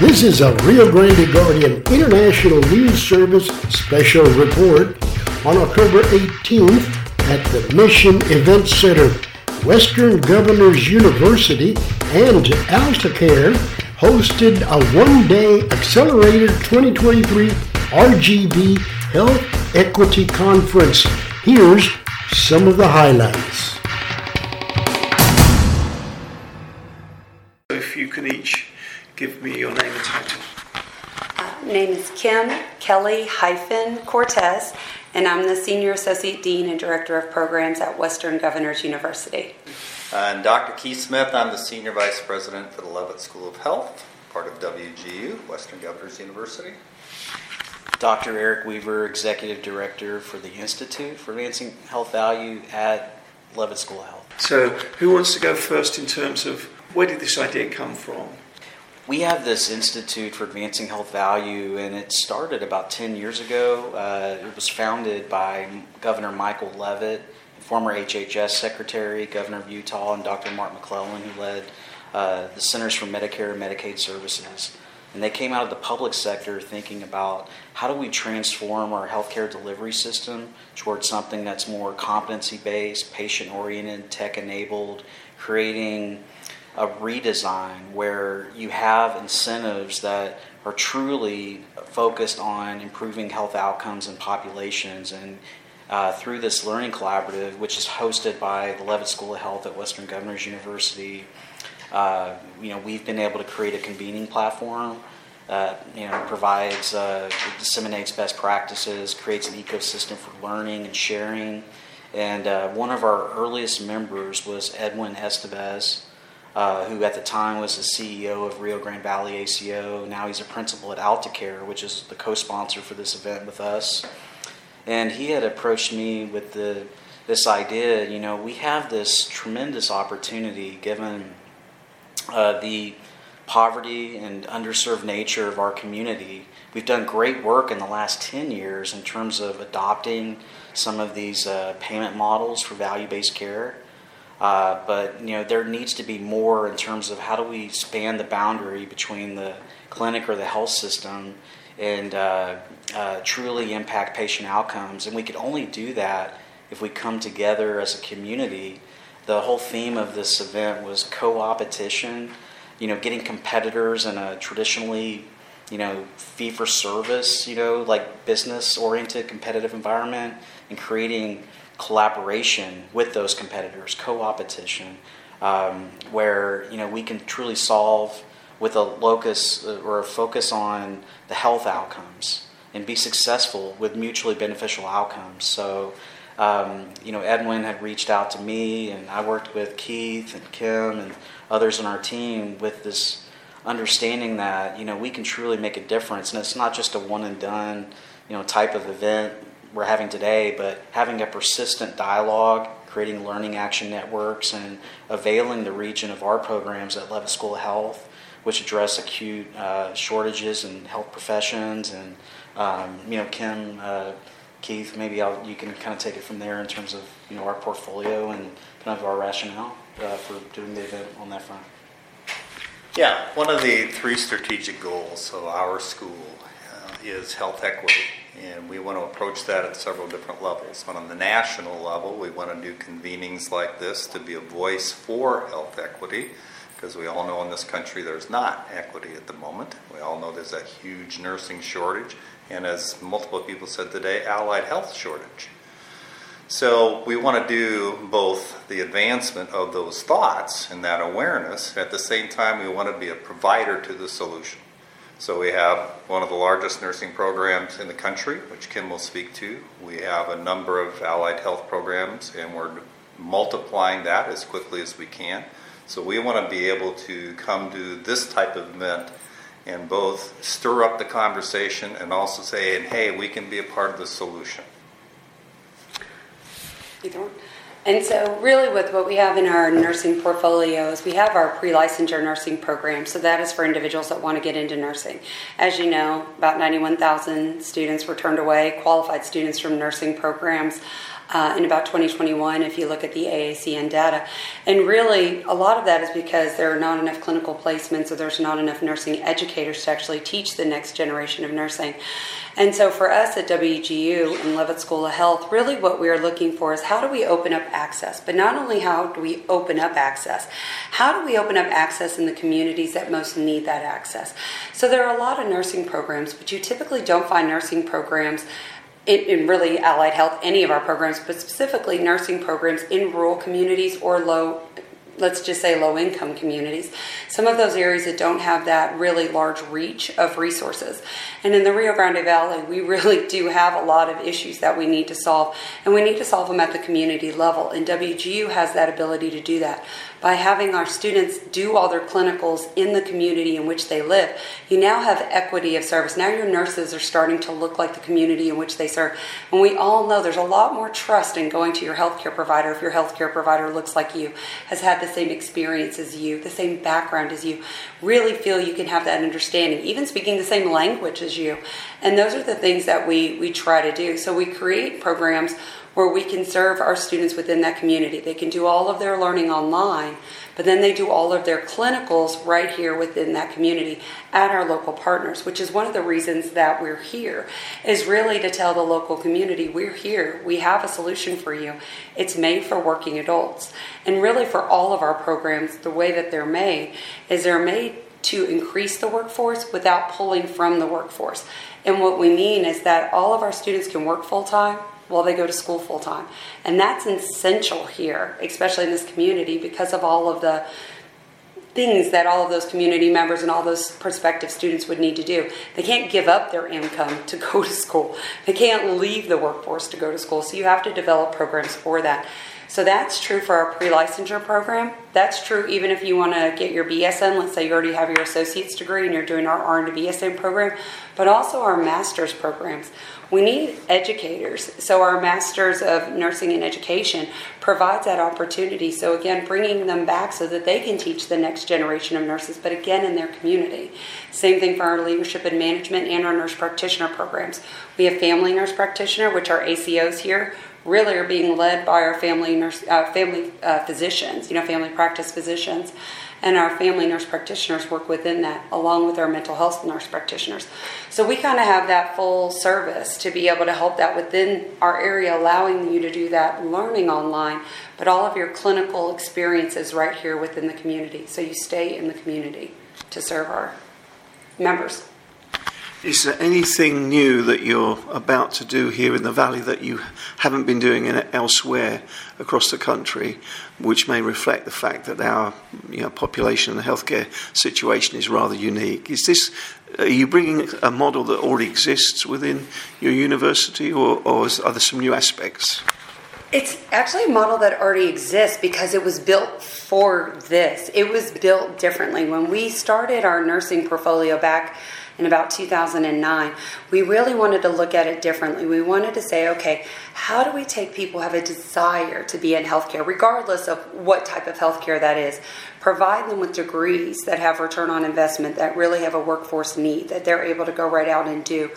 This is a Rio Grande Guardian International News Service special report on October 18th at the Mission Event Center. Western Governors University and AltaCair hosted a one-day Accelerator 2023 RGV Health Equity Conference. Here's some of the highlights. If you could each give me your name and title. Uh, name is Kim Kelly hyphen Cortez, and I'm the Senior Associate Dean and Director of Programs at Western Governors University. Uh, and Dr. Keith Smith, I'm the Senior Vice President for the Leavitt School of Health, part of WGU, Western Governors University. Dr. Eric Weaver, Executive Director for the Institute for Advancing Health Value at Leavitt School of Health. So, who wants to go first in terms of where did this idea come from? We have this Institute for Advancing Health Value, and it started about 10 years ago. Uh, it was founded by Governor Michael Leavitt, former HHS Secretary, Governor of Utah, and Dr. Mark McClellan, who led uh, the Centers for Medicare and Medicaid Services. And they came out of the public sector thinking about how do we transform our healthcare delivery system towards something that's more competency based, patient oriented, tech enabled, creating a redesign where you have incentives that are truly focused on improving health outcomes in populations and uh, through this learning collaborative, which is hosted by the Leavitt School of Health at Western Governors University, uh, you know, we've been able to create a convening platform that you know provides, uh, disseminates best practices, creates an ecosystem for learning and sharing. And uh, one of our earliest members was Edwin Estevez, uh, who at the time was the CEO of Rio Grande Valley ACO. Now he's a principal at AltaCair, which is the co-sponsor for this event with us. And he had approached me with the this idea. You know, we have this tremendous opportunity given uh, the poverty and underserved nature of our community. We've done great work in the last 10 years in terms of adopting some of these uh, payment models for value based care. Uh, but you know there needs to be more in terms of how do we span the boundary between the clinic or the health system and uh, uh, truly impact patient outcomes. And we could only do that if we come together as a community. The whole theme of this event was co-opetition, you know, getting competitors in a traditionally, you know, fee for service, you know, like business oriented competitive environment and creating collaboration with those competitors, co-opetition, um, where, you know, we can truly solve with a locus uh, or a focus on the health outcomes and be successful with mutually beneficial outcomes. So, um, you know, Edwin had reached out to me, and I worked with Keith and Kim and others on our team with this understanding that you know we can truly make a difference, and it's not just a one and done, you know, type of event we're having today, but having a persistent dialogue, creating learning action networks, and availing the region of our programs at Leavitt School of Health, which address acute uh, shortages in health professions and um, you know, Kim, uh, Keith, maybe I'll, you can kind of take it from there in terms of you know our portfolio and kind of our rationale uh, for doing the event on that front. Yeah, one of the three strategic goals of our school uh, is health equity, and we want to approach that at several different levels. But on the national level, we want to do convenings like this to be a voice for health equity because we all know in this country there's not equity at the moment. We all know there's a huge nursing shortage, and as multiple people said today, allied health shortage. So we want to do both the advancement of those thoughts and that awareness. At the same time, we want to be a provider to the solution. So we have one of the largest nursing programs in the country, which Kim will speak to. We have a number of allied health programs, and we're multiplying that as quickly as we can. So we want to be able to come to this type of event and both stir up the conversation and also say, hey, we can be a part of the solution. And so, really, with what we have in our nursing portfolio is we have our pre-licensure nursing program. So that is for individuals that want to get into nursing. As you know, about 91,000 students were turned away, qualified students from nursing programs. Uh, in about 2021 if you look at the AACN data. And really, a lot of that is because there are not enough clinical placements or there's not enough nursing educators to actually teach the next generation of nursing. And so for us at WGU and Leavitt School of Health, really what we are looking for is how do we open up access? But not only how do we open up access, how do we open up access in the communities that most need that access? So there are a lot of nursing programs, but you typically don't find nursing programs in, in, really allied health, any of our programs, but specifically nursing programs in rural communities or low let's just say low income communities, some of those areas that don't have that really large reach of resources. And in the Rio Grande Valley, we really do have a lot of issues that we need to solve, and we need to solve them at the community level. And WGU has that ability to do that by having our students do all their clinicals in the community in which they live, you now have equity of service. Now your nurses are starting to look like the community in which they serve. And we all know there's a lot more trust in going to your healthcare provider if your healthcare provider looks like you, has had the same experience as you, the same background as you, really feel you can have that understanding, even speaking the same language as you. And those are the things that we, we try to do. So we create programs where we can serve our students within that community. They can do all of their learning online, but then they do all of their clinicals right here within that community at our local partners, which is one of the reasons that we're here, is really to tell the local community we're here. We have a solution for you. It's made for working adults. And really, for all of our programs, the way that they're made is they're made to increase the workforce without pulling from the workforce. And what we mean is that all of our students can work full time while they go to school full time. And that's essential here, especially in this community, because of all of the things that all of those community members and all those prospective students would need to do. They can't give up their income to go to school, they can't leave the workforce to go to school. So you have to develop programs for that. So that's true for our pre-licensure program. That's true even if you want to get your BSN. Let's say you already have your associate's degree and you're doing our RN to BSN program, but also our master's programs. We need educators. So our Masters of Nursing and Education provides that opportunity. So again, bringing them back so that they can teach the next generation of nurses, but again in their community. Same thing for our leadership and management and our nurse practitioner programs. We have family nurse practitioner, which are ACOs here, really are being led by our family nurse, uh, family uh, physicians, you know, family practice physicians. And our family nurse practitioners work within that along with our mental health nurse practitioners. So we kind of have that full service to be able to help that within our area allowing you to do that learning online but all of your clinical experiences right here within the community. So you stay in the community to serve our members is there anything new that you're about to do here in the Valley that you haven't been doing elsewhere across the country, which may reflect the fact that our you know, population and healthcare situation is rather unique? Is this are you bringing a model that already exists within your university, or, or is, are there some new aspects? It's actually a model that already exists because it was built for this. It was built differently. When we started our nursing portfolio back in about 2009, we really wanted to look at it differently. We wanted to say, okay, how do we take people have a desire to be in healthcare, regardless of what type of healthcare that is, provide them with degrees that have return on investment, that really have a workforce need, that they're able to go right out and do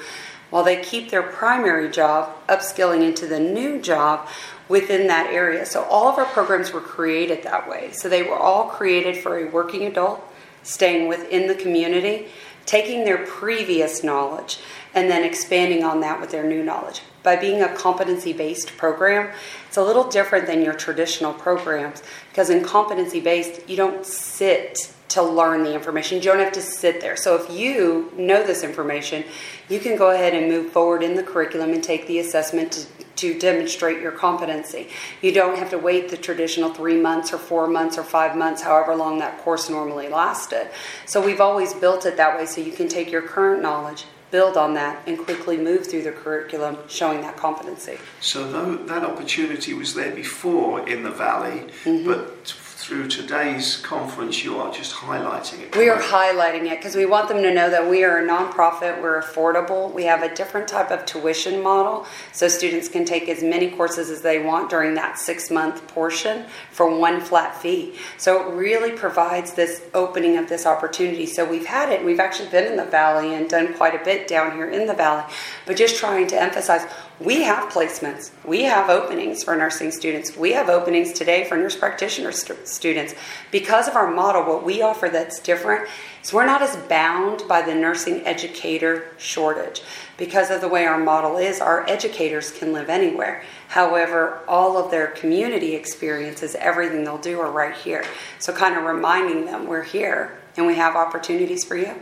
while they keep their primary job upskilling into the new job within that area. So all of our programs were created that way. So they were all created for a working adult staying within the community taking their previous knowledge and then expanding on that with their new knowledge. By being a competency based program, it's a little different than your traditional programs because in competency based, you don't sit to learn the information. You don't have to sit there. So if you know this information, you can go ahead and move forward in the curriculum and take the assessment to, to demonstrate your competency. You don't have to wait the traditional three months or four months or five months, however long that course normally lasted. So we've always built it that way so you can take your current knowledge build on that and quickly move through the curriculum showing that competency. So that opportunity was there before in the Valley, mm-hmm. but through today's conference, you are just highlighting it. We are highlighting it because we want them to know that we are a nonprofit, we're affordable, we have a different type of tuition model so students can take as many courses as they want during that six month portion for one flat fee. So it really provides this opening of this opportunity. So we've had it, we've actually been in the Valley and done quite a bit down here in the Valley, but just trying to emphasize we have placements. We have openings for nursing students. We have openings today for nurse practitioner st- students. Because of our model, what we offer that's different is we're not as bound by the nursing educator shortage. Because of the way our model is, our educators can live anywhere. However, all of their community experiences, everything they'll do are right here. So, kind of reminding them we're here and we have opportunities for you.